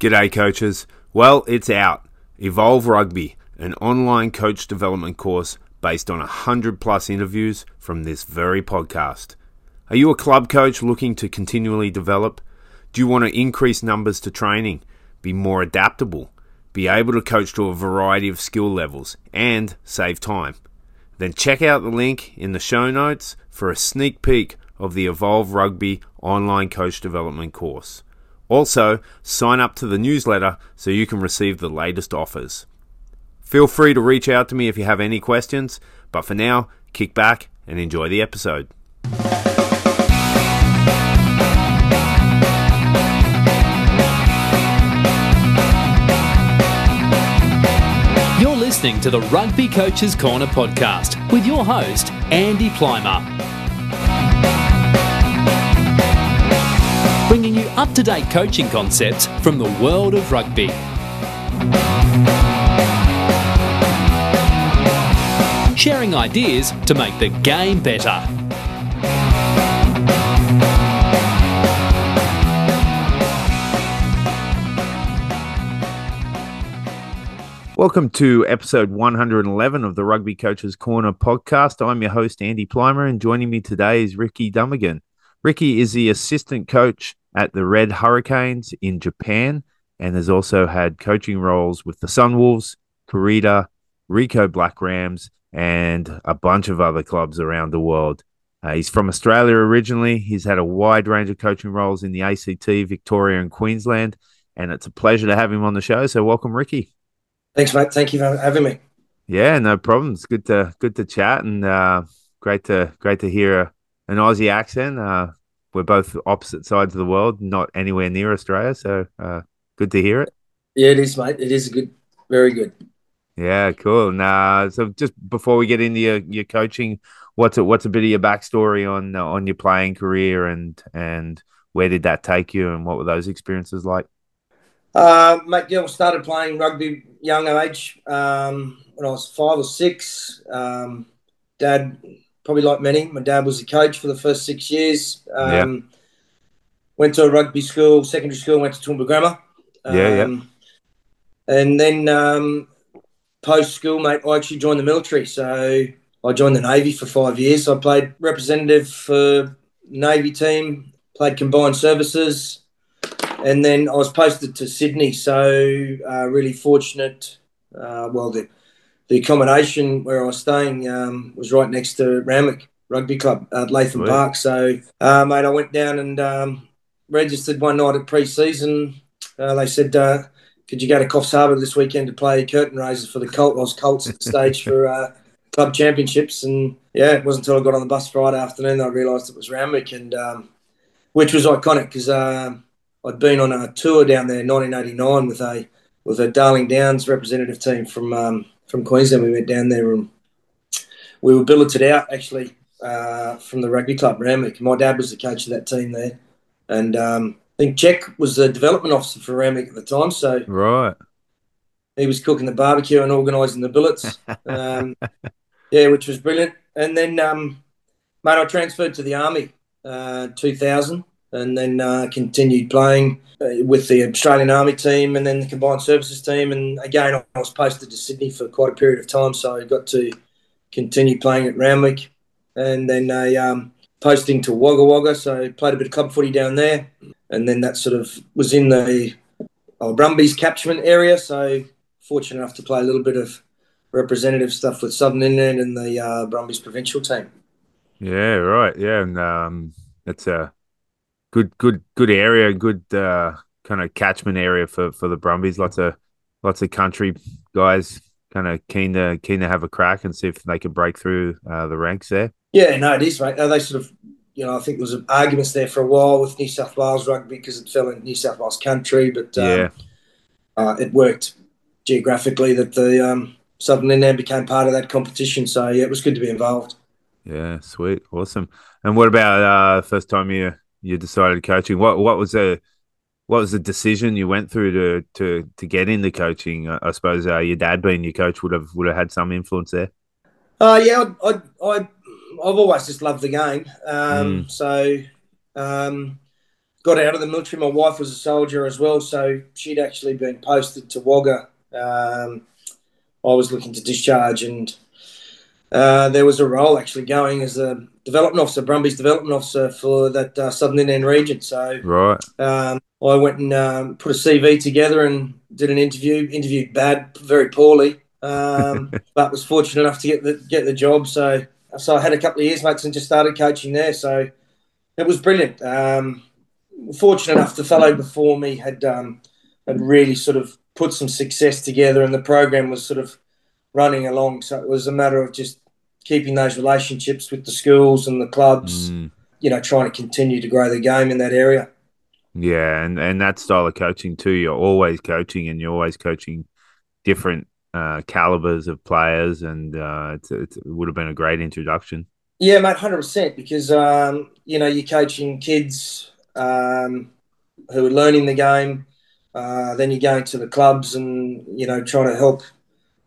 G'day, coaches. Well, it's out. Evolve Rugby, an online coach development course based on 100 plus interviews from this very podcast. Are you a club coach looking to continually develop? Do you want to increase numbers to training, be more adaptable, be able to coach to a variety of skill levels, and save time? Then check out the link in the show notes for a sneak peek of the Evolve Rugby online coach development course. Also, sign up to the newsletter so you can receive the latest offers. Feel free to reach out to me if you have any questions, but for now, kick back and enjoy the episode. You're listening to the Rugby Coaches Corner podcast with your host, Andy Plimer. Up to date coaching concepts from the world of rugby. Sharing ideas to make the game better. Welcome to episode 111 of the Rugby Coaches Corner podcast. I'm your host, Andy Plimer, and joining me today is Ricky Dumigan. Ricky is the assistant coach at the Red Hurricanes in Japan and has also had coaching roles with the Sunwolves, Kurita, Ricoh Black Rams, and a bunch of other clubs around the world. Uh, he's from Australia originally. He's had a wide range of coaching roles in the ACT, Victoria, and Queensland. And it's a pleasure to have him on the show. So, welcome, Ricky. Thanks, mate. Thank you for having me. Yeah, no problem. It's good to good to chat and uh, great to great to hear a, an Aussie accent. Uh, we're both opposite sides of the world, not anywhere near Australia, so uh, good to hear it. Yeah, it is, mate. It is good, very good. Yeah, cool. Nah, so just before we get into your, your coaching, what's a, what's a bit of your backstory on uh, on your playing career and and where did that take you and what were those experiences like? Uh, mate, yeah, I started playing rugby young age um, when I was five or six. Um, dad, probably like many, my dad was a coach for the first six years. Um, Yeah. Went to a rugby school, secondary school, went to Toowoomba Grammar. Yeah, yeah. Um, And then um, post school, mate, I actually joined the military. So I joined the Navy for five years. I played representative for Navy team, played combined services, and then I was posted to Sydney. So uh, really fortunate. Uh, well, the the accommodation where I was staying um, was right next to Randwick Rugby Club at Latham Sweet. Park. So, uh, mate, I went down and um, registered one night at pre-season. Uh, they said, uh, "Could you go to Coffs Harbour this weekend to play curtain raisers for the Colt?" I was Colts at the stage for uh, club championships, and yeah, it wasn't until I got on the bus Friday afternoon that I realised it was Randwick, and um, which was iconic because um I'd been on a tour down there in 1989 with a with a Darling Downs representative team from um, from Queensland. We went down there and we were billeted out actually uh, from the rugby club Randwick. My dad was the coach of that team there, and um, I think Jack was the development officer for Randwick at the time. So Right. he was cooking the barbecue and organising the billets. Um, yeah, which was brilliant. And then, um, mate, I transferred to the army, uh, 2000, and then uh, continued playing uh, with the Australian Army team and then the Combined Services team. And again, I was posted to Sydney for quite a period of time, so I got to continue playing at Randwick, and then a um, posting to Wagga Wagga. So I played a bit of club footy down there, and then that sort of was in the Brumbies catchment area. So fortunate enough to play a little bit of representative stuff with Southern Inland and the uh, Brumbies provincial team. Yeah, right. Yeah, and um, it's a good, good, good area, good uh, kind of catchment area for for the Brumbies. Lots of lots of country guys, kind of keen to keen to have a crack and see if they can break through uh, the ranks there. Yeah, no, it is, mate. They sort of, you know, I think there was arguments there for a while with New South Wales rugby because it fell in New South Wales country, but um, Yeah, uh, it worked geographically that the um, Southern Inland became part of that competition. So yeah, it was good to be involved. yeah, sweet, awesome. And what about uh, first time you you decided coaching? What what was the what was the decision you went through to to to get into coaching? I, I suppose uh, your dad being your coach would have would have had some influence there. Uh, yeah, I, I, I, I've always just loved the game. Um, So, um, got out of the military. My wife was a soldier as well, so she'd actually been posted to Wagga. Um, I was looking to discharge, and uh, there was a role actually going as a development officer, Brumbies development officer for that uh, Southern Inland region. So right, um, I went and um, put a CV together and did an interview. Interviewed bad, very poorly, um, but was fortunate enough to get the get the job. So so I had a couple of years, mates, and just started coaching there. So it was brilliant. Um, fortunate enough, the fellow before me had um, had really sort of put some success together, and the program was sort of running along. So it was a matter of just keeping those relationships with the schools and the clubs. Mm. You know, trying to continue to grow the game in that area. Yeah, and and that style of coaching too. You're always coaching, and you're always coaching different uh, calibers of players, and uh, it's, it's, it would have been a great introduction. Yeah, mate, hundred percent. Because um, you know you're coaching kids um, who are learning the game. Uh, then you're going to the clubs and you know trying to help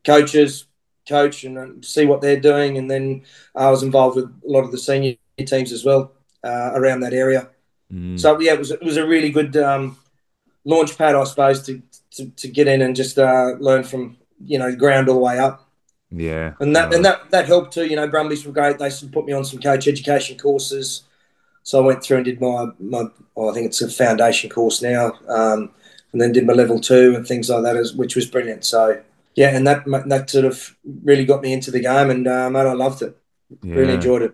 coaches coach and see what they're doing. And then I was involved with a lot of the senior teams as well uh, around that area. Mm. So yeah, it was it was a really good um, launch pad, I suppose, to, to, to get in and just uh, learn from you know ground all the way up. Yeah, and that and that that helped too. You know, Brumbies were great. They put me on some coach education courses, so I went through and did my my. Well, I think it's a foundation course now, um, and then did my level two and things like that, as, which was brilliant. So yeah, and that that sort of really got me into the game, and uh, mate, I loved it. Yeah. Really enjoyed it.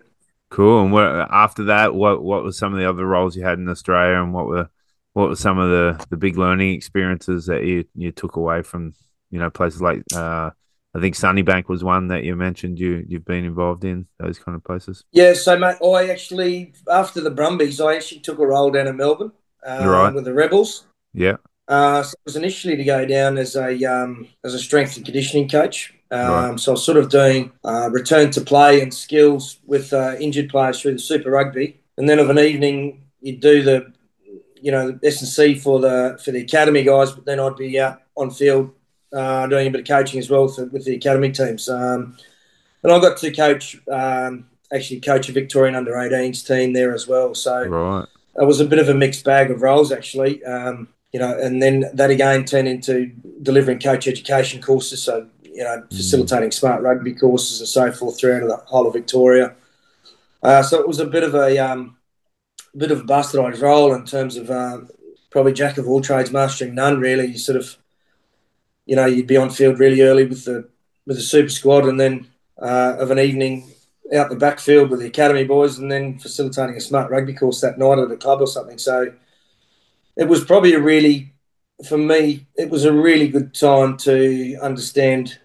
Cool. And what after that? What what were some of the other roles you had in Australia, and what were what were some of the the big learning experiences that you you took away from you know places like uh, I think Sunnybank was one that you mentioned you you've been involved in those kind of places. Yeah, so mate, I actually after the Brumbies, I actually took a role down in Melbourne uh, right. with the Rebels. Yeah. Uh, so it was initially to go down as a um, as a strength and conditioning coach. Um, right. So I was sort of doing uh, return to play and skills with uh, injured players through the Super Rugby, and then of an evening you'd do the you know S and C for the for the academy guys, but then I'd be out on field uh, doing a bit of coaching as well for, with the academy teams. Um, and I got to coach um, actually coach a Victorian under 18s team there as well. So right. it was a bit of a mixed bag of roles actually. Um, you know, and then that again turned into delivering coach education courses. So, you know, mm. facilitating smart rugby courses and so forth throughout the whole of Victoria. Uh, so it was a bit of a um, bit of a bastardised role in terms of uh, probably jack of all trades, mastering none. Really, you sort of, you know, you'd be on field really early with the with the super squad, and then uh, of an evening out the backfield with the academy boys, and then facilitating a smart rugby course that night at a club or something. So it was probably a really, for me, it was a really good time to understand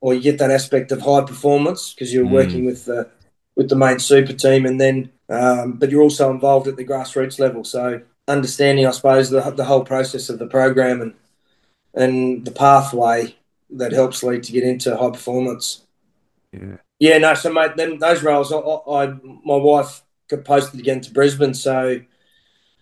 or you get that aspect of high performance because you're mm. working with the with the main super team, and then um, but you're also involved at the grassroots level. So understanding, I suppose, the, the whole process of the program and and the pathway that helps lead to get into high performance. Yeah. Yeah. No. So mate, then those roles, I, I my wife got posted again to Brisbane, so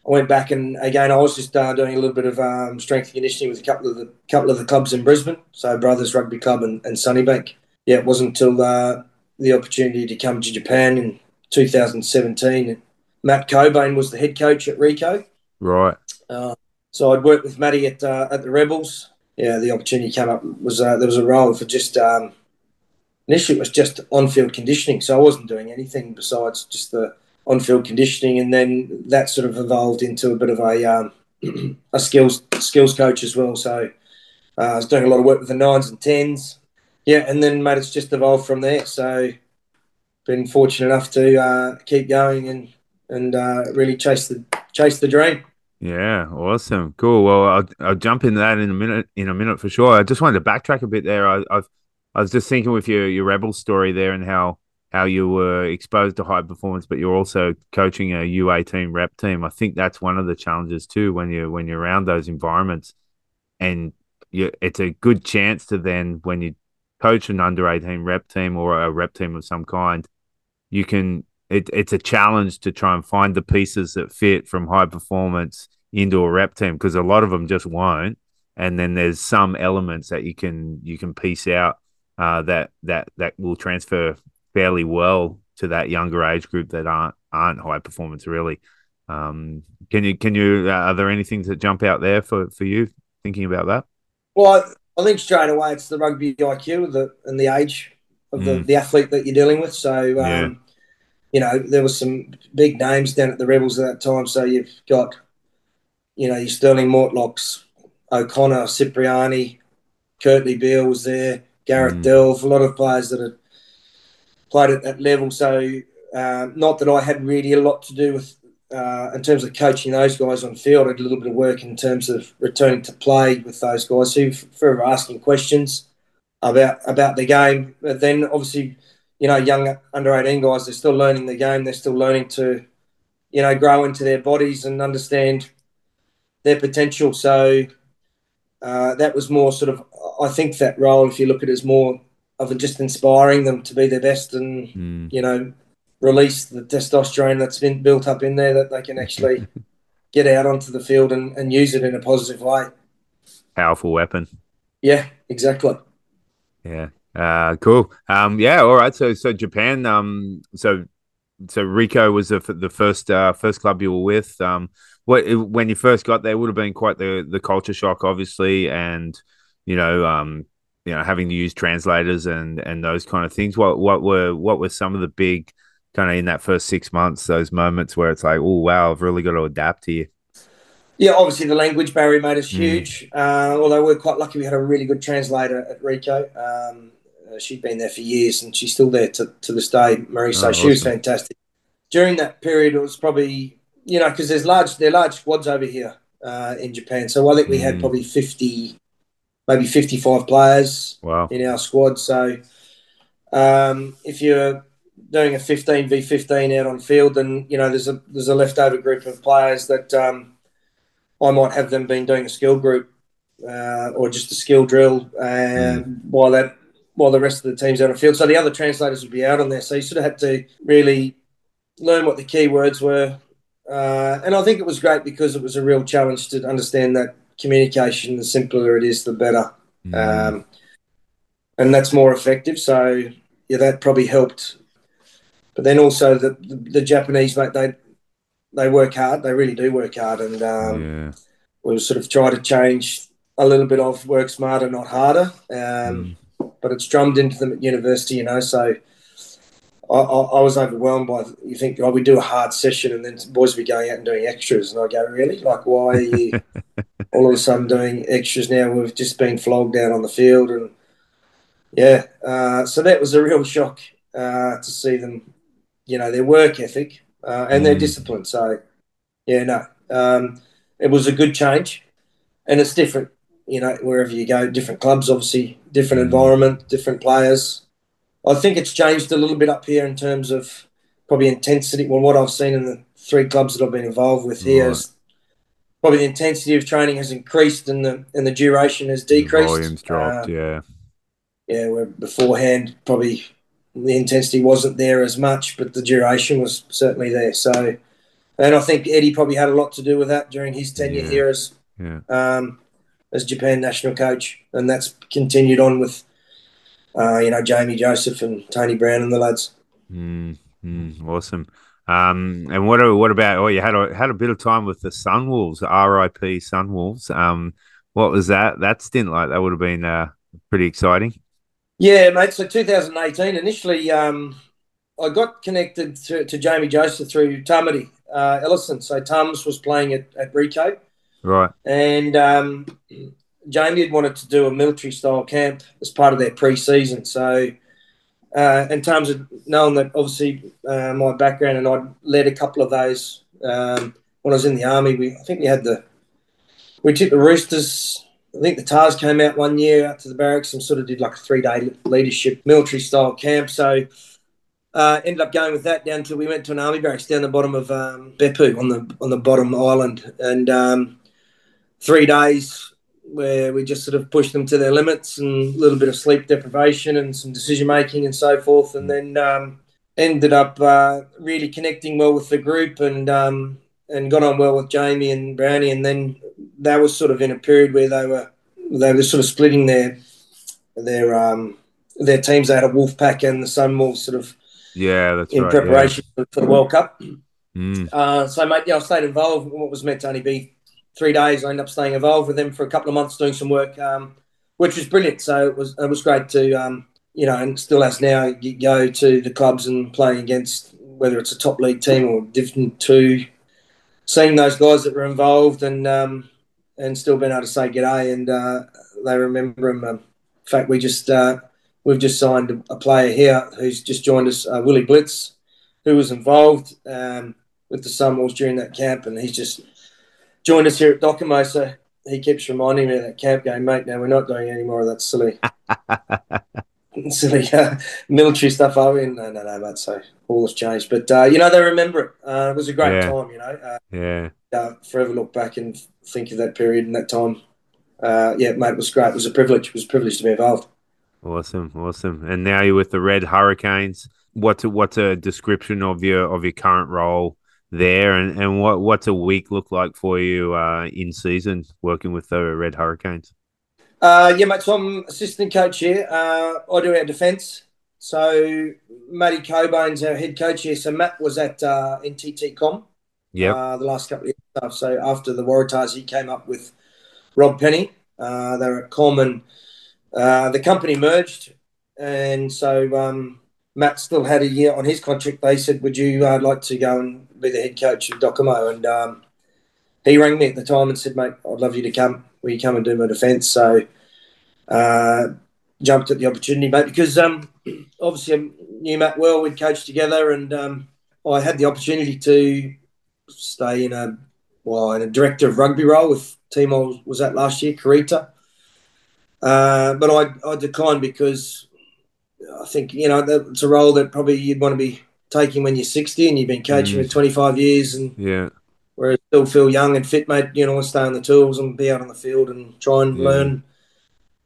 I went back and again I was just uh, doing a little bit of um, strength and conditioning with a couple of the couple of the clubs in Brisbane, so Brothers Rugby Club and, and Sunnybank. Yeah, it wasn't until uh, the opportunity to come to Japan in 2017. Matt Cockbain was the head coach at Ricoh. Right. Uh, so I'd worked with Matty at uh, at the Rebels. Yeah, the opportunity came up was uh, there was a role for just um, initially it was just on field conditioning, so I wasn't doing anything besides just the on-field conditioning, and then that sort of evolved into a bit of a um, a skills skills coach as well. So uh, I was doing a lot of work with the nines and tens, yeah, and then mate, it's just evolved from there. So been fortunate enough to uh, keep going and and uh, really chase the chase the dream. Yeah, awesome, cool. Well, I'll, I'll jump into that in a minute. In a minute for sure. I just wanted to backtrack a bit there. I, I've I was just thinking with your your rebel story there and how how you were exposed to high performance, but you're also coaching a U18 rep team. I think that's one of the challenges too when you when you're around those environments, and you, it's a good chance to then when you coach an under 18 rep team or a rep team of some kind, you can. It, it's a challenge to try and find the pieces that fit from high performance into a rep team because a lot of them just won't, and then there's some elements that you can you can piece out uh, that that that will transfer fairly well to that younger age group that aren't aren't high performance really. Um, can you can you uh, are there anything that jump out there for for you thinking about that? Well, I, I think straight away it's the rugby IQ the, and the age of the, Mm. the athlete that you're dealing with. So, um, Yeah. you know, there was some big names down at the Rebels at that time. So you've got, you know, your Stirling Mortlocks, O'Connor, Cipriani, Kurtley Beale was there, Gareth Mm. Delve, a lot of players that had played at that level. So, uh, not that I had really a lot to do with uh, in terms of coaching those guys on field. I did a little bit of work in terms of returning to play with those guys who forever asking questions about about the game. But then obviously, you know, young under eighteen guys, they're still learning the game. They're still learning to, you know, grow into their bodies and understand their potential. So uh, that was more sort of, I think that role, if you look at it, is more of just inspiring them to be their best and Mm. you know, release the testosterone that's been built up in there that they can actually get out onto the field and, and use it in a positive way. Powerful weapon. Yeah, exactly. Yeah. Uh, cool. Um, yeah. All right. So, so Japan. Um, so, so Ricoh was the, the first uh, first club you were with. Um, what when you first got there would have been quite the the culture shock, obviously, and you know, um, you know, having to use translators and and those kind of things. What what were what were some of the big kind of in that first six months, those moments where it's like, oh wow, I've really got to adapt here. Yeah, obviously the language barrier made us Mm. huge. Uh, although we're quite lucky, we had a really good translator at Ricoh. Um, uh, she'd been there for years, and she's still there to, to this day, Marie. So Oh, she was fantastic. During that period, it was probably you know because there's large there are large squads over here uh, in Japan. So I think we had Mm. probably fifty, maybe fifty five players Wow. in our squad. So um, if you're doing a 15 v 15 out on field, then you know there's a there's a leftover group of players that um, I might have them been doing a skill group uh, or just a skill drill um, while that while the rest of the team's out on field. So the other translators would be out on there. So you sort of had to really learn what the key words were. Uh, and I think it was great because it was a real challenge to understand that communication, the simpler it is, the better Mm. um, and that's more effective. So yeah, that probably helped. But then also the the, the Japanese mate, they they work hard. They really do work hard, and um, yeah. we'll sort of try to change a little bit of work smarter, not harder. Um, But it's drummed into them at university, you know. So I, I, I was overwhelmed by. You think, oh, we do a hard session, and then boys will be going out and doing extras, and I go, really? Like, why are you? all of a sudden doing extras now. We've just been flogged out on the field, and yeah, uh, so that was a real shock uh, to see them, you know, their work ethic uh, and their Mm. discipline. So yeah, no, um, it was a good change, and it's different, you know, wherever you go. Different clubs, obviously, different Mm. environment, different players. I think it's changed a little bit up here in terms of probably intensity. Well, what I've seen in the three clubs that I've been involved with here Right. is probably the intensity of training has increased and the and the duration has decreased. Volumes dropped. Uh, yeah. yeah, where beforehand probably the intensity wasn't there as much, but the duration was certainly there. So, and I think Eddie probably had a lot to do with that during his tenure Yeah. here as Yeah. um, as Japan national coach, and that's continued on with uh, you know Jamie Joseph and Tony Brown and the lads. Mm, mm, awesome. Um, and what what about? Oh, you had a had a bit of time with the Sunwolves, R.I.P. Sunwolves. Um, what was that that stint like? That would have been uh, pretty exciting. Yeah, mate. So 2018, initially, um, I got connected to, to Jamie Joseph through Tamati uh, Ellison. So Tums was playing at, at Ricoh, Right. and um, Jamie had wanted to do a military style camp as part of their pre-season. So, uh, and Tums had known that obviously uh, my background, and I'd led a couple of those um, when I was in the army. We I think we had the we took the Roosters. I think the Tars came out one year out to the barracks and sort of did like a three day leadership military style camp. So uh, ended up going with that down till we went to an army barracks down the bottom of um, Beppu on the on the bottom island, and um, three days where we just sort of pushed them to their limits and a little bit of sleep deprivation and some decision making and so forth, and then um, ended up uh, really connecting well with the group and um, and got on well with Jamie and Brownie, and then that was sort of in a period where they were they were sort of splitting their their um, their teams. They had a Wolfpack and the Sunwolves sort of Yeah, that's in right. preparation for the World Cup. Mm. Uh, so, mate, yeah, I stayed involved in what was meant to only be three days. I ended up staying involved with them for a couple of months doing some work, um, which was brilliant. So it was it was great to, um, you know, and still as now, go to the clubs and playing against whether it's a top league team or Division Two, seeing those guys that were involved and um, and still being able to say g'day and uh, they remember. Um, in fact, we just uh, we've just signed a player here who's just joined us, uh, Willie Britz, who was involved um, with the Sunwolves during that camp, and he's just joined us here at Docomo. So he keeps reminding me of that camp game, mate. Now we're not doing any more of that silly, silly uh, military stuff, are we? No, no, no, mate. So all has changed, but uh, you know they remember it. Uh, it was a great Yeah. time, you know. Uh, Yeah. uh, forever look back and think of that period and that time. Uh, yeah, mate, it was great. It was a privilege. It was a privilege to be involved. Awesome, awesome. And now you're with the Red Hurricanes. What's a, what's a description of your of your current role there, and, and what what's a week look like for you uh, in season working with the Red Hurricanes? Uh, yeah, mate. So I'm assistant coach here. Uh, I do our defence. So Matty Cockbain's our head coach here. So Matt was at uh, NTT Com Yep. uh, the last couple of years. So after the Waratahs, he came up with Rob Penney. Uh, they were at Com and uh, the company merged. And so um, Matt still had a year on his contract. They said, Would you uh, like to go and be the head coach of Docomo? And um, he rang me at the time and said, Mate, I'd love you to come. Will you come and do my defence? So uh, jumped at the opportunity, mate, because um, obviously I knew Matt well. We'd coached together and um, I had the opportunity to stay in a well in a director of rugby role with team I was, at last year, Kurita. Uh, but I, I declined because I think you know it's a role that probably you'd want to be taking when you're 60 and you've been coaching Mm. for 25 years and Yeah. whereas still feel young and fit, mate. You know, to stay on the tools and be out on the field and try and Yeah. learn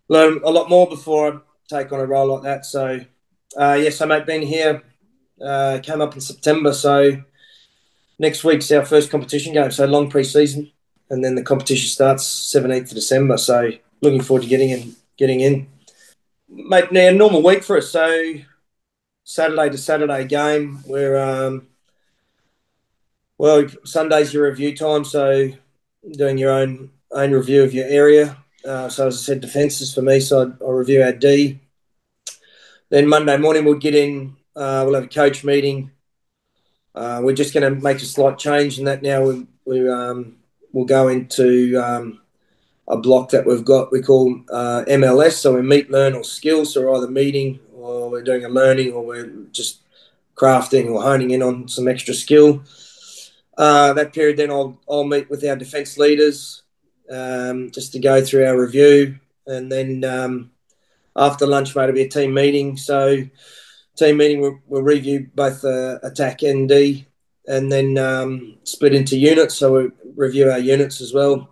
learn a lot more before I take on a role like that. So, uh, yes, I mate, been here. Uh, came up in September, so next week's our first competition game. So long pre-season, and then the competition starts 17th of December. So looking forward to getting in. Getting in, mate. Now normal week for us. So Saturday to Saturday game. We're um, well, Sunday's your review time, so doing your own own review of your area. Uh, so as I said, defences for me, so I'll review our D. Then Monday morning we'll get in. Uh, we'll have a coach meeting. Uh, we're just going to make a slight change in that now. We, we um, we'll go into um, a block that we've got. We call uh, MLS. So we meet, learn, or skill. So we're either meeting, or we're doing a learning, or we're just crafting or honing in on some extra skill. Uh, that period, then I'll I'll meet with our defence leaders um, just to go through our review, and then um, after lunch, mate, it'll be a team meeting. So team meeting, we'll, we'll review both uh, attack and D, and then um, split into units. So we review our units as well.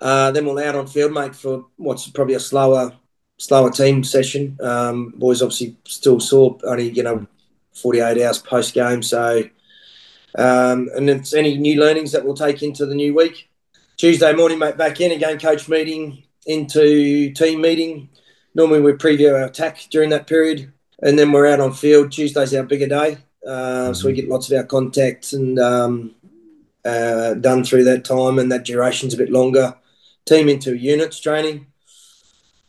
Uh, then we'll out on field, mate, for what's probably a slower slower team session. Um, boys obviously still sore, only you know 48 hours post game, so. Um, and it's any new learnings that we'll take into the new week. Tuesday morning, mate, back in again, coach meeting into team meeting. Normally we preview our attack during that period, and then we're out on field. Tuesday's our bigger day, uh, so we get lots of our contacts and um, uh, done through that time, and that duration's a bit longer. Team into units training,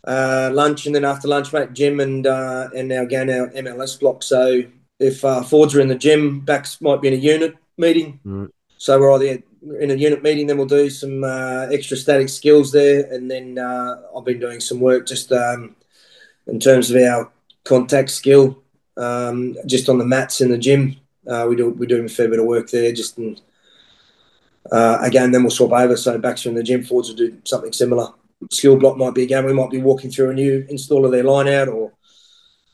uh, lunch, and then after lunch, mate, gym and uh, and now again our MLS block. So if uh, forwards are in the gym, backs might be in a unit meeting. Mm. So we're either in a unit meeting, then we'll do some uh, extra static skills there, and then uh, I've been doing some work just um, in terms of our contact skill, um, just on the mats in the gym. Uh, we do we're doing a fair bit of work there. Just in, uh, again, then we'll swap over. So backs are in the gym, forwards will do something similar. Skill block might be again. We might be walking through a new install of their line out, or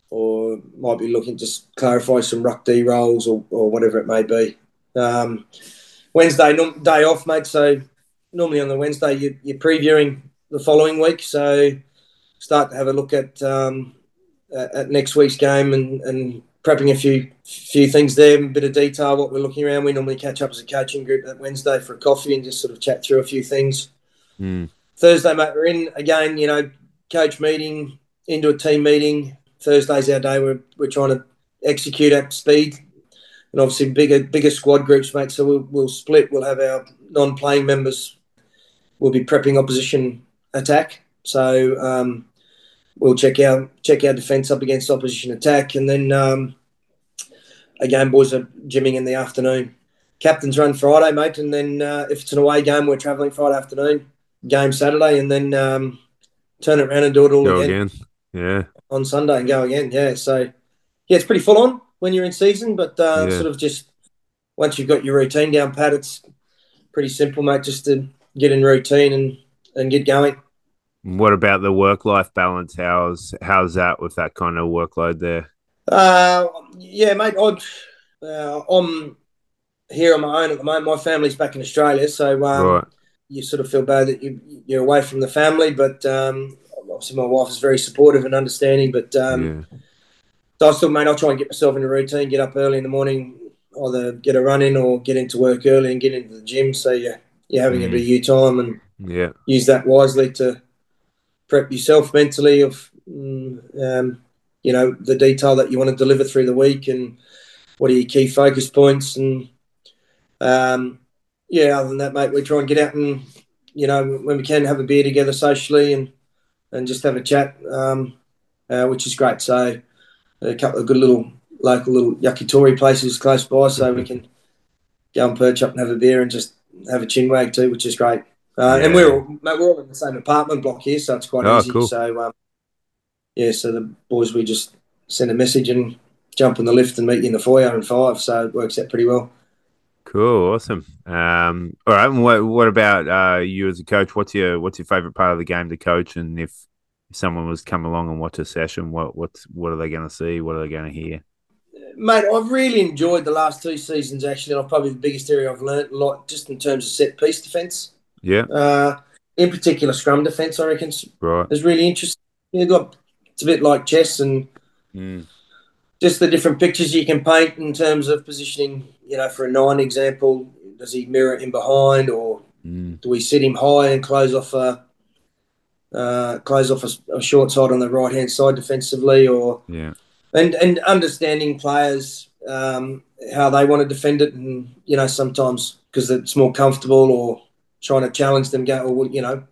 or might be looking to clarify some ruck D roles or, or whatever it may be. Um, Wednesday, day off, mate. So normally on the Wednesday, you, you're previewing the following week. So start to have a look at um, at, at next week's game and, and prepping a few few things there, a bit of detail, what we're looking around. We normally catch up as a coaching group that Wednesday for a coffee and just sort of chat through a few things. Mm. Thursday, mate, we're in again, you know, coach meeting, into a team meeting. Thursday's our day. We're, we're trying to execute at speed. and obviously bigger bigger squad groups, mate. So we'll, we'll split. We'll have our non-playing members. We'll be prepping opposition attack. So um, we'll check our check our defence up against opposition attack, and then um, again, boys are gymming in the afternoon. Captains run Friday, mate, and then uh, if it's an away game, we're travelling Friday afternoon. Game Saturday, and then um, turn it around and do it all Go again. again. Yeah. on Sunday and go again. Yeah, so yeah, it's pretty full on when you're in season, but uh, Yeah. sort of just once you've got your routine down pat, it's pretty simple, mate. Just to get in routine and and get going. What about the work life balance? How's how's that with that kind of workload there? Uh, yeah, mate. I'm, uh, I'm here on my own at the moment. My family's back in Australia, so um, right. You sort of feel bad that you, you're away from the family. But um, obviously, my wife is very supportive and understanding. But um, yeah. So I still, mate, I'll try and get myself in a routine, get up early in the morning, either get a run in or get into work early and get into the gym. So you're, you're having a Mm. bit of you time and Yeah. use that wisely to prep yourself mentally of, mm, um, you know, the detail that you want to deliver through the week and what are your key focus points. And um, yeah, other than that, mate, we try and get out and, you know, when we can have a beer together socially and, and just have a chat, um, uh, which is great. So, a couple of good little local little yakitori places close by, so we can go and perch up and have a beer and just have a chin wag too, which is great. Uh, And we're all, mate, we're all in the same apartment block here, so it's quite Oh, easy. cool. So um, yeah, so the boys we just send a message and jump in the lift and meet you in the foyer in five, so it works out pretty well. Cool. Awesome. Um, all right. And what what about uh, you as a coach? What's your what's your favorite part of the game to coach? And if someone was to come along and watch a session, what what's what are they going to see? What are they going to hear? Mate, I've really enjoyed the last two seasons. Actually, and I'm probably the biggest area I've learnt a lot just in terms of set piece defence. Yeah. Uh, in particular, scrum defence, I reckon, Right. is really interesting. You've got it's a bit like chess and Mm. Just the different pictures you can paint in terms of positioning. You know, for a nine example, does he mirror in behind, or Mm. do we sit him high and close off a uh, close off a, a short side on the right hand side defensively, or Yeah. and and understanding players um, how they want to defend it, and you know sometimes because it's more comfortable, or trying to challenge them. Go, well, you know,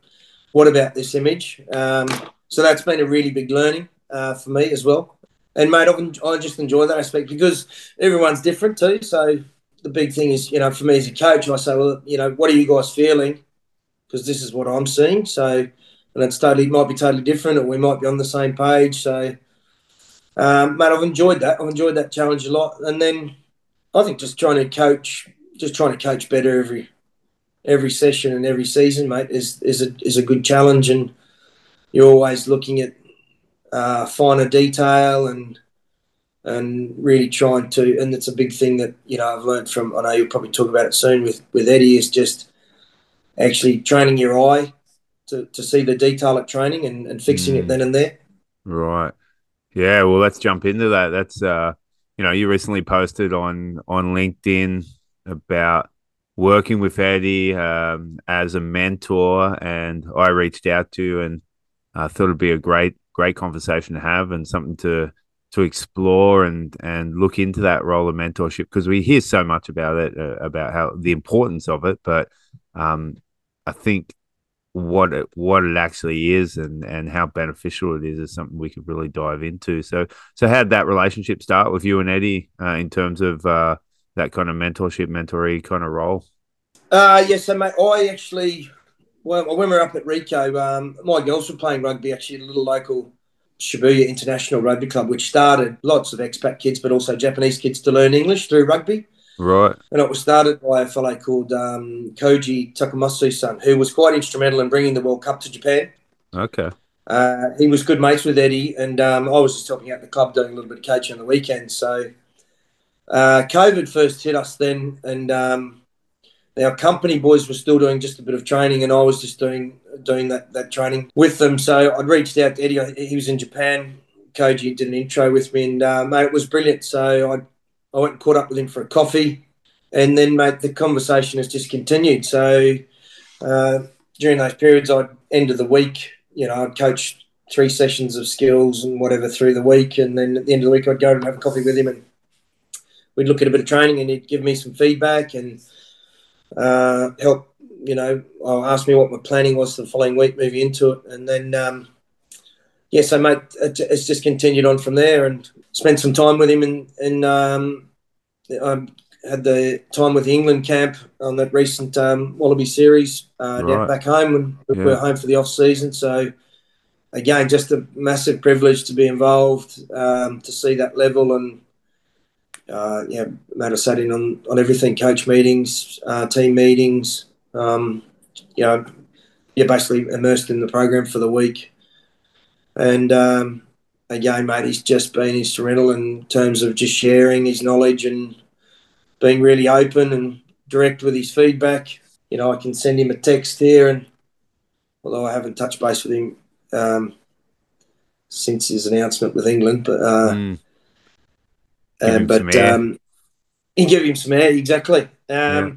what about this image? Um, so that's been a really big learning uh, for me as well. And mate, I've, I just enjoy that aspect because everyone's different too. So the big thing is, you know, for me as a coach, I say, well, you know, what are you guys feeling? Because this is what I'm seeing. So, and it's totally might be totally different, or we might be on the same page. So, um, mate, I've enjoyed that. I've enjoyed that challenge a lot. And then I think just trying to coach, just trying to coach better every every session and every season, mate, is is a is a good challenge. And you're always looking at uh, finer detail and and really trying to. And it's a big thing that you know I've learned from. I know you'll probably talk about it soon with with Eddie. Is just actually training your eye to, to see the detail at training and, and fixing Mm. it then and there. Right. Yeah. Well, let's jump into that. That's uh, you know, you recently posted on on LinkedIn about working with Eddie um, as a mentor, and I reached out to you and I thought it'd be a great great conversation to have and something to to explore and and look into that role of mentorship because we hear so much about it uh, about how the importance of it, but um, I think what it what it actually is and and how beneficial it is is something we could really dive into. So so how did that relationship start with you and Eddie uh, in terms of uh, that kind of mentorship, mentoree kind of role? Uh, yes, so mate, I actually, well, when we were up at Ricoh, um, my girls were playing rugby actually at a little local Shibuya International Rugby Club, which started lots of expat kids, but also Japanese kids to learn English through rugby. Right. And it was started by a fellow called um, Koji Tokumasu-san, who was quite instrumental in bringing the World Cup to Japan. Okay. Uh, he was good mates with Eddie, and um, I was just helping out the club doing a little bit of coaching on the weekend. So uh, COVID first hit us then, and um, our company boys were still doing just a bit of training, and I was just doing doing that, that training with them. So I'd reached out to Eddie. He was in Japan. Koji did an intro with me, and uh, mate, it was brilliant. So I I went and caught up with him for a coffee, and then mate, the conversation has just continued. So uh, during those periods, I'd end of the week, you know, I'd coach three sessions of skills and whatever through the week, and then at the end of the week, I'd go and have a coffee with him and we'd look at a bit of training and he'd give me some feedback and uh, help. You know, I'll ask me what my planning was the following week, moving into it, and then um, yeah, so mate, it's just continued on from there, and spent some time with him, and and um, I had the time with the England camp on that recent um, Wallaby series uh, right. back home when we yeah. were home for the off season. So again, just a massive privilege to be involved, um, to see that level, and uh, yeah, mate, I sat in on, on everything, coach meetings, uh, team meetings, um, you know, you're basically immersed in the program for the week. And um, again, mate, he's just been instrumental in terms of just sharing his knowledge and being really open and direct with his feedback. You know, I can send him a text here, and although I haven't touched base with him um, since his announcement with England, but uh, mm. Uh, but um, he give him some air exactly. Um, yeah.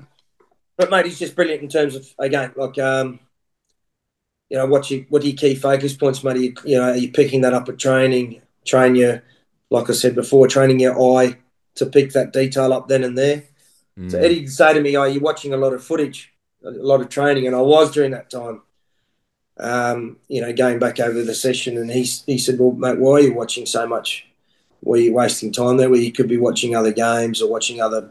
But mate, he's just brilliant in terms of again, like um, you know, what you what are your key focus points, mate? Are you, you know, are you picking that up at training? Train your, like I said before, training your eye to pick that detail up then and there. Mm. So Eddie would say to me, "Are you watching a lot of footage, a lot of training?" And I was during that time um, you know, going back over the session, and he he said, "Well, mate, why are you watching so much? Were you're wasting time there? Where you could be watching other games or watching other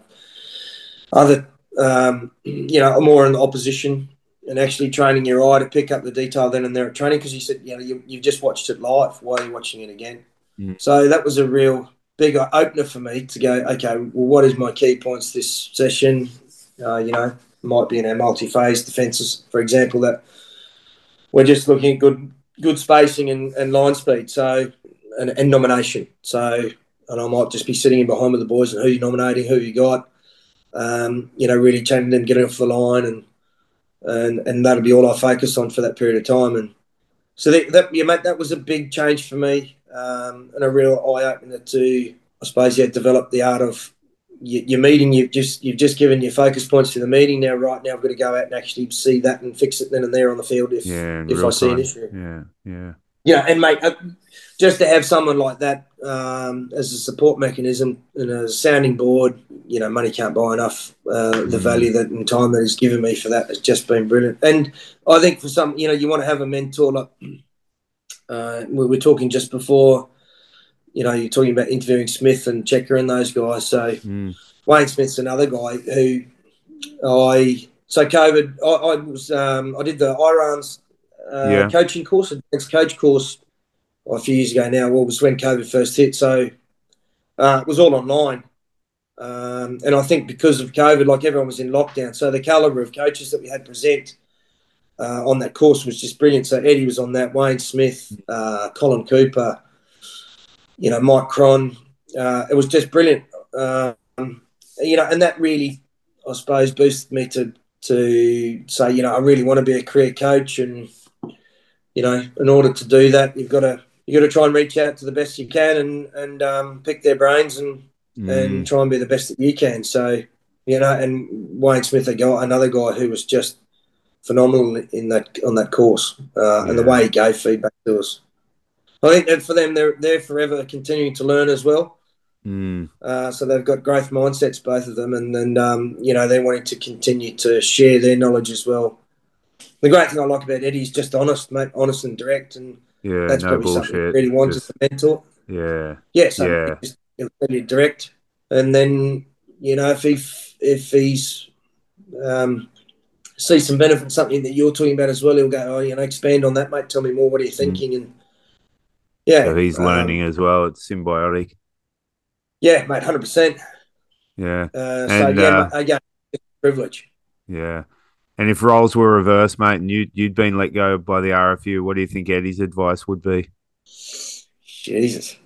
other, um, you know, more in the opposition." And actually training your eye to pick up the detail then and there at training because you said, you know, you, you've just watched it live. Why are you watching it again? Mm. So that was a real big opener for me to go, okay, well, what is my key points this session? Uh, you know, might be in our multi-phase defences, for example, that we're just looking at good good spacing and, and line speed. So and, and nomination. So and I might just be sitting in behind with the boys and who you nominating, who you got. Um, you know, really challenging them getting off the line and and and that'll be all I focus on for that period of time. And so that, that yeah, mate, that was a big change for me um, and a real eye opener to I suppose yeah, develop the art of your meeting you've just you've just given your focus points to the meeting now right now i've got to go out and actually see that and fix it then and there on the field if yeah, if i see an issue yeah yeah yeah and mate uh, just to have someone like that um, as a support mechanism and a sounding board you know money can't buy enough uh, the mm. value that and time that he's given me for that has just been brilliant and i think for some you know you want to have a mentor like uh, we were talking just before you know, you're talking about interviewing Smith and Checker and those guys. So mm. Wayne Smith's another guy who I so COVID. I, I was um, I did the IRANZ uh, yeah. coaching course, advanced coach course, well, a few years ago now. Well, was when COVID first hit, so uh, it was all online. Um, and I think because of COVID, like everyone was in lockdown, so the caliber of coaches that we had present uh, on that course was just brilliant. So Eddie was on that, Wayne Smith, uh, Colin Cooper, you know, Mike Cron. Uh, it was just brilliant. Um, you know, and that really, I suppose, boosted me to to say, you know, I really want to be a career coach, and you know, in order to do that, you've got to you got to try and reach out to the best you can, and and um, pick their brains and mm. and try and be the best that you can. So, you know, and Wayne Smith, a guy, another guy who was just phenomenal in that on that course, uh, yeah. and the way he gave feedback to us. I think that for them, they're they're forever continuing to learn as well. Mm. Uh, so they've got growth mindsets, both of them, and then um, you know they're wanting to continue to share their knowledge as well. The great thing I like about Eddie is just honest, mate, honest and direct, and yeah, that's no probably bullshit. something he really wants just, as a mentor. Yeah, yeah, so yeah. Just, he'll tell you direct, and then you know if he if he's um, see some benefit something that you're talking about as well, he'll go, oh, you know, expand on that, mate. Tell me more. What are you hmm. thinking? Mm. And yeah. So he's um, learning as well. It's symbiotic. Yeah, mate, hundred percent. Yeah. Uh, so and, yeah, uh, again, privilege. Yeah. And if roles were reversed, mate, and you you'd been let go by the RFU, what do you think Eddie's advice would be? Jesus.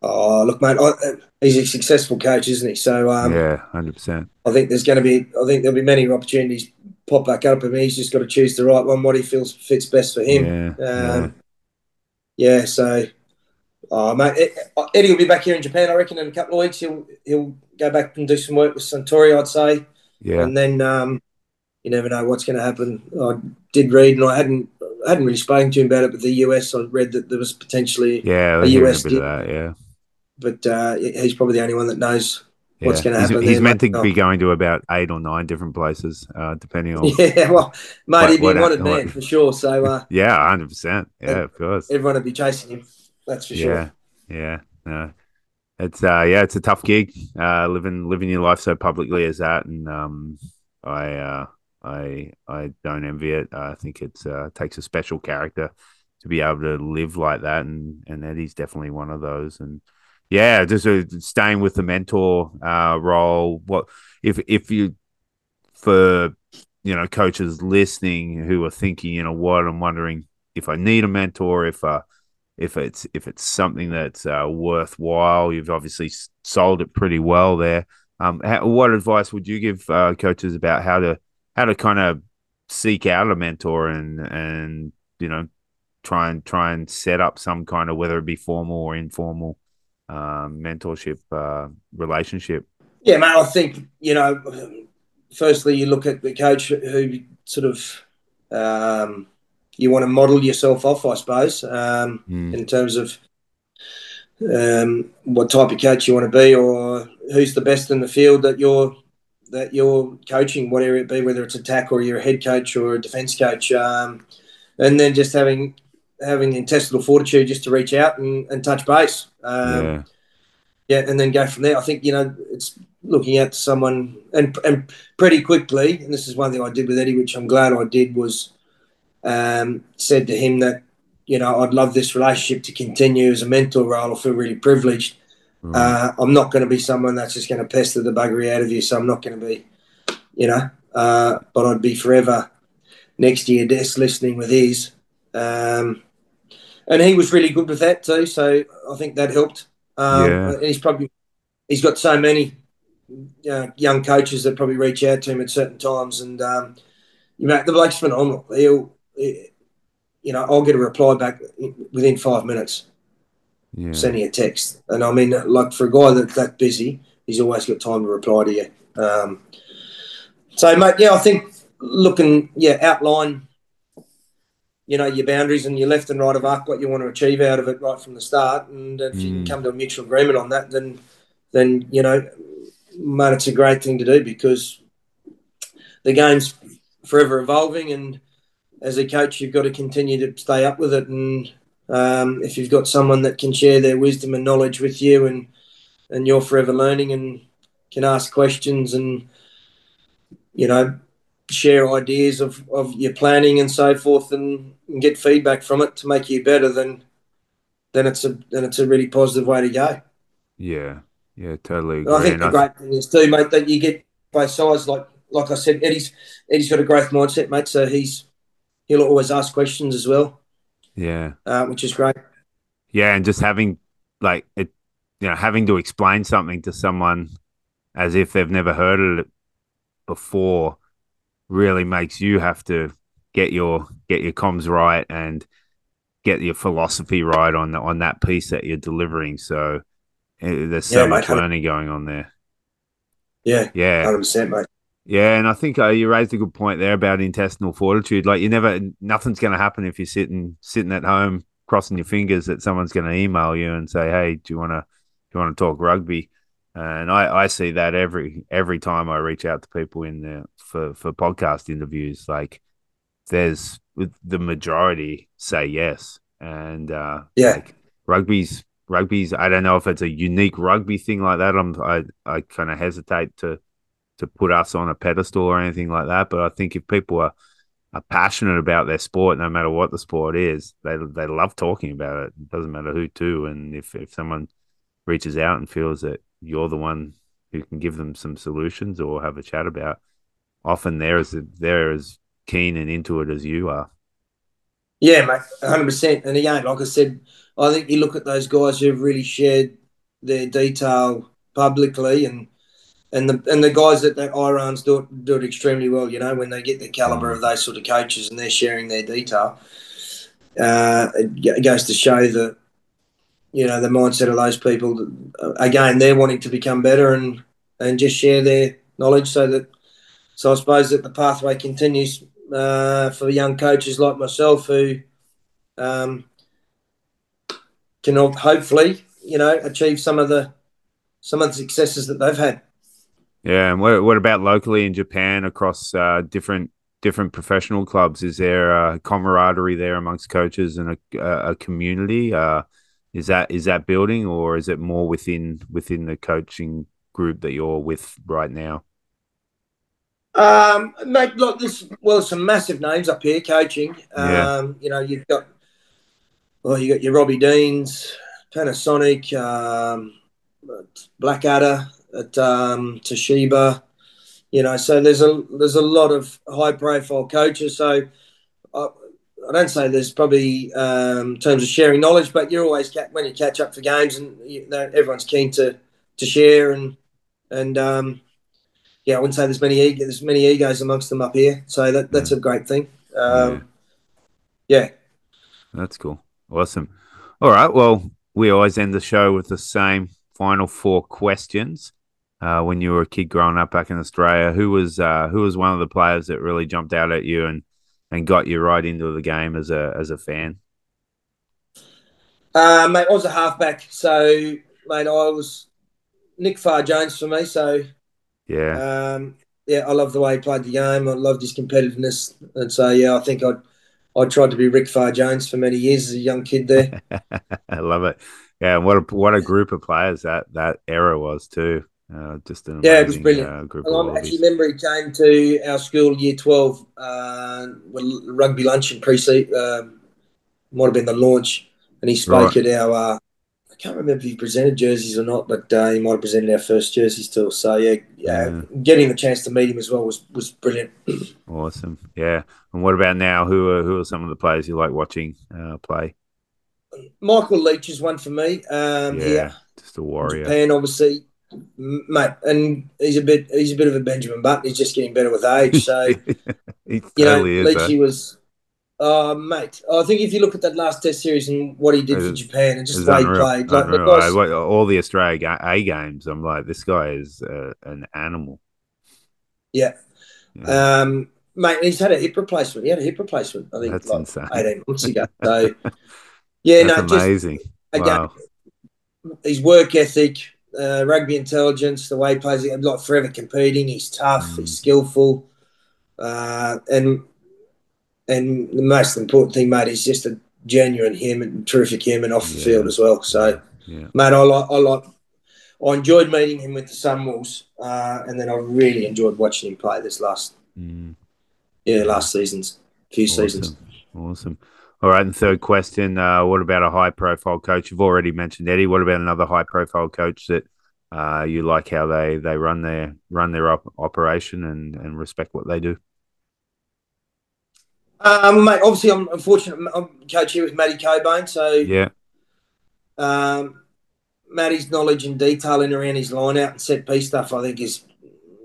Oh, look, mate, I, he's a successful coach, isn't he? So um, yeah, hundred percent. I think there's going to be, I think there'll be many opportunities pop back up, and he's just got to choose the right one, what he feels fits best for him. Yeah, um, yeah yeah, so uh, mate, Eddie will be back here in Japan, I reckon, in a couple of weeks. He'll he'll go back and do some work with Suntory, I'd say. Yeah. And then um, you never know what's going to happen. I did read, and I hadn't I hadn't really spoken to him about it, but the US, I read that there was potentially yeah, a US a that, yeah. But uh, he's probably the only one that knows what's going to happen. he's there, meant to mate. be going to about eight or nine different places, uh, depending on. Yeah, well, mate, What- he'd be what wanted what- man for sure. So uh, Yeah, hundred percent. Yeah, of course. everyone would be chasing him. That's for sure. Yeah, yeah. No, it's uh, yeah, it's a tough gig. Uh, living living your life so publicly as that, and um, I uh, I I don't envy it. I think it uh, takes a special character to be able to live like that, and and Eddie's definitely one of those. And yeah, just uh, staying with the mentor uh, role. What if if you for you know coaches listening who are thinking, you know, what I'm wondering if I need a mentor, if uh if it's if it's something that's uh, worthwhile. You've obviously sold it pretty well there. Um, how, what advice would you give uh, coaches about how to how to kind of seek out a mentor and and you know try and try and set up some kind of whether it be formal or informal um, mentorship uh, relationship? Yeah, mate. I think you know. Firstly, you look at the coach who sort of um, you want to model yourself off, I suppose, um, Mm. in terms of um, what type of coach you want to be, or who's the best in the field that you're that you're coaching, whatever it be, whether it's attack or you're a head coach or a defence coach, um, and then just having having intestinal fortitude just to reach out and, and touch base. Um, yeah, yeah, and then go from there. I think you know it's looking at someone and and pretty quickly. And this is one thing I did with Eddie, which I'm glad I did, was um, said to him that you know I'd love this relationship to continue as a mentor role. I feel really privileged. Mm. Uh, I'm not going to be someone that's just going to pester the buggery out of you. So I'm not going to be, you know, uh, but I'd be forever next to your desk listening with his. Um, and he was really good with that too. So I think that helped. Um, Yeah. He's probably he's got so many uh, young coaches that probably reach out to him at certain times, and um, you know the bloke's phenomenal. He'll, he, you know, I'll get a reply back within five minutes, yeah, sending a text, and I mean, like for a guy that's that busy, he's always got time to reply to you. Um, so, mate, yeah, I think looking, yeah, outline, you know, your boundaries and your left and right of arc, what you want to achieve out of it right from the start, and if you can Mm. come to a mutual agreement on that, then, then you know, mate, it's a great thing to do because the game's forever evolving, and as a coach, you've got to continue to stay up with it. And um, if you've got someone that can share their wisdom and knowledge with you, and and you're forever learning and can ask questions and you know share ideas of, of your planning and so forth and, and get feedback from it to make you better then then it's a then it's a really positive way to go. yeah, yeah. Totally agree. I think the I great thing is too, mate, that you get both sides. Like like I said, Eddie's Eddie's got a growth mindset, mate. So he's he'll always ask questions as well, yeah. uh, which is great. Yeah, and just having like it, you know, having to explain something to someone as if they've never heard it before really makes you have to get your get your comms right and get your philosophy right on the, on that piece that you're delivering. So eh, there's so Yeah, much mate. learning going on there. Yeah, Yeah, hundred percent, mate. Yeah, and I think uh, you raised a good point there about intestinal fortitude. Like you never, nothing's going to happen if you're sitting sitting at home crossing your fingers that someone's going to email you and say, "Hey, do you want to do you want to talk rugby?" And I, I see that every every time I reach out to people in the for for podcast interviews. Like there's the majority say yes, and uh, Yeah. like rugby's rugby's. I don't know if it's a unique rugby thing like that. I'm I I kind of hesitate to to put us on a pedestal or anything like that. But I think if people are, are passionate about their sport, no matter what the sport is, they they love talking about it. It doesn't matter who to. And if if someone reaches out and feels that you're the one who can give them some solutions or have a chat about, often they're as they're as keen and into it as you are. Yeah, mate, hundred percent. And again, like I said, I think you look at those guys who've really shared their detail publicly, and and the and the guys that that IRANZ do it, do it extremely well. You know, when they get the caliber of those sort of coaches and they're sharing their detail, uh, it goes to show that you know the mindset of those people. Again, they're wanting to become better and and just share their knowledge so that. So I suppose that the pathway continues uh, for young coaches like myself who um, can hopefully, you know, achieve some of the some of the successes that they've had. Yeah, and what what about locally in Japan across uh, different different professional clubs? Is there a camaraderie there amongst coaches and a, a community? Uh, is that is that building, or is it more within within the coaching group that you're with right now? Um, mate, look, this well, some massive names up here coaching. Yeah. Um, you know, you've got well, you got your Robbie Deans, Panasonic, um, Blackadder at um, Toshiba. You know, so there's a there's a lot of high profile coaches. So I, I don't say there's probably um, in terms of sharing knowledge, but you're always when you catch up for games and you know, everyone's keen to to share and and um, yeah, I wouldn't say there's many ego, there's many egos amongst them up here. So that that's a great thing. Um, yeah. That's cool. Awesome. All right. Well, we always end the show with the same final four questions. Uh, when you were a kid growing up back in Australia, who was uh, who was one of the players that really jumped out at you and, and got you right into the game as a as a fan? Uh, mate, I was a halfback, so mate, I was Nick Farr Jones for me. So Yeah. um, yeah, I love the way he played the game. I loved his competitiveness, and so yeah, I think I I tried to be Rick Farr Jones for many years as a young kid there. I love it. Yeah, what a what a group of players that that era was too. Uh, just an Yeah, it was brilliant. Uh, group I actually remember he came to our school, year 12, uh, with rugby luncheon pre um, might have been the launch, and he spoke Right. at our. Uh, I can't remember if he presented jerseys or not, but uh, he might have presented our first jerseys too. So yeah, yeah, getting the chance to meet him as well was was brilliant. Awesome. Yeah. And what about now? Who are who are some of the players you like watching uh, play? Michael Leitch is one for me. Um, yeah, just a warrior. Japan, obviously, mate, and he's a bit he's a bit of a Benjamin Button. He's just getting better with age. So he you know, is. Leitchy eh? was, uh, mate. I think if you look at that last Test series and what he did It for Japan and just the way he played, like the guys, I- all the Australia A games, I'm like, this guy is uh, an animal. yeah, Yeah. um, mate. He's had a hip replacement. He had a hip replacement. I think That's like insane. eighteen months ago. So yeah, That's no, just amazing. again, wow. his work ethic, uh, rugby intelligence, the way he plays it, like forever competing. He's tough. Mm. He's skillful, uh, and and the most important thing, mate, is just a genuine human, terrific human off the Yeah. field as well. So, Yeah. mate, I like I like. I enjoyed meeting him with the Sunwolves, uh, and then I really enjoyed watching him play this last Mm, yeah last seasons, few seasons. awesome. All right. And third question uh, What about a high profile coach? You've already mentioned Eddie. What about another high profile coach that uh, you like how they, they run their run their op- operation and, and respect what they do? Um, mate, obviously, I'm unfortunate. I'm coach here with Matty Cockbain, so Yeah. um, Matty's knowledge and detailing around his line out and set piece stuff, I think, is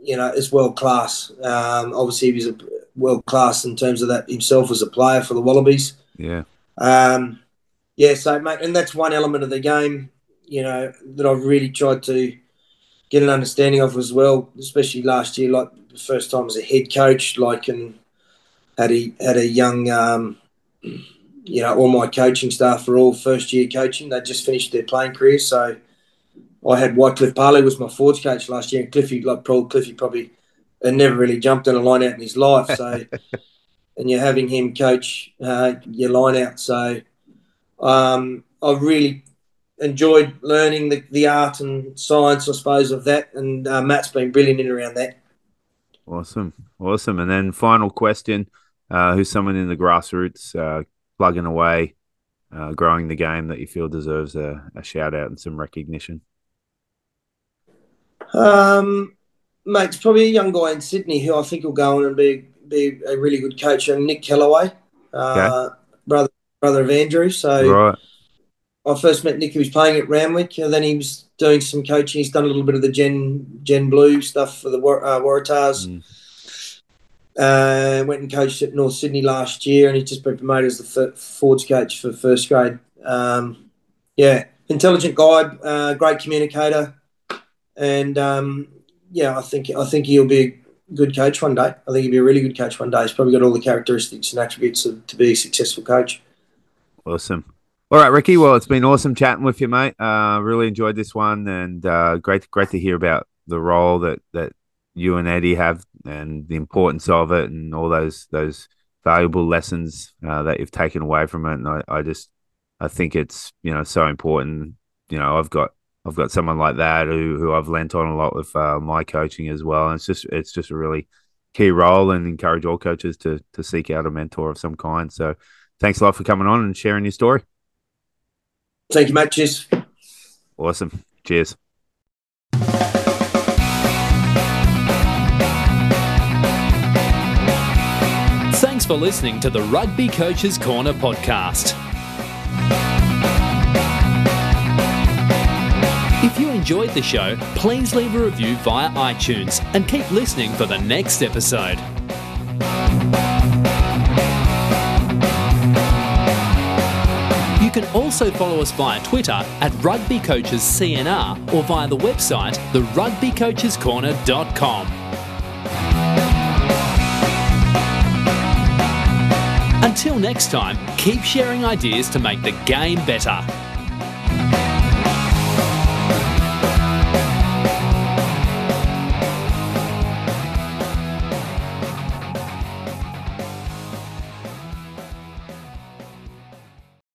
you know is world class. Um, obviously, he was a world class in terms of that himself as a player for the Wallabies. Yeah. Um, yeah, so mate, and that's one element of the game, you know, that I've really tried to get an understanding of as well, especially last year, like the first time as a head coach, like and had a had a young, um, you know, all my coaching staff are all first year coaching. They just finished their playing career. so I had Wycliffe Palu was my forwards coach last year, and Cliffy, like Paul Cliffy, probably had never really jumped in a line out in his life, so. And you're having him coach uh, your line out, so um, I've really enjoyed learning the, the art and science, I suppose, of that. And uh, Matt's been brilliant in around that. Awesome. Awesome. And then final question uh, Who's someone in the grassroots uh, plugging away, uh, growing the game that you feel deserves a, a shout out and some recognition? Um, mate, it's probably a young guy in Sydney who I think will go on and be be a really good coach. And Nick Kellaway, uh, brother brother of Andrew. So Right. I first met Nick. He was playing at Randwick, and then he was doing some coaching. He's done a little bit of the Gen Gen Blue stuff for the uh, Waratahs. Mm. Uh, went and coached at North Sydney last year, and he's just been promoted as the f- forwards coach for first grade. Um, yeah, intelligent guy, uh, great communicator, and um, yeah, I think I think he'll be a good coach one day. I think he'd be a really good coach one day. He's probably got all the characteristics and attributes of, to be a successful coach. Awesome. All right, Ricky. Well, it's been awesome chatting with you, mate. Uh, really enjoyed this one, and uh, great, great to hear about the role that that you and Eddie have and the importance of it and all those those valuable lessons uh, that you've taken away from it. And I, I just I think it's you know so important. You know, I've got I've got someone like that who who I've lent on a lot with uh, my coaching as well. And it's just it's just a really key role and encourage all coaches to to seek out a mentor of some kind. So thanks a lot for coming on and sharing your story. Thank you, Matt. Cheers. Awesome. Cheers. Thanks for listening to the Rugby Coaches Corner podcast. Enjoyed the show, please leave a review via iTunes and keep listening for the next episode. You can also follow us via Twitter at Rugby Coaches CNR or via the website therugbycoachescorner.com. Until next time, keep sharing ideas to make the game better.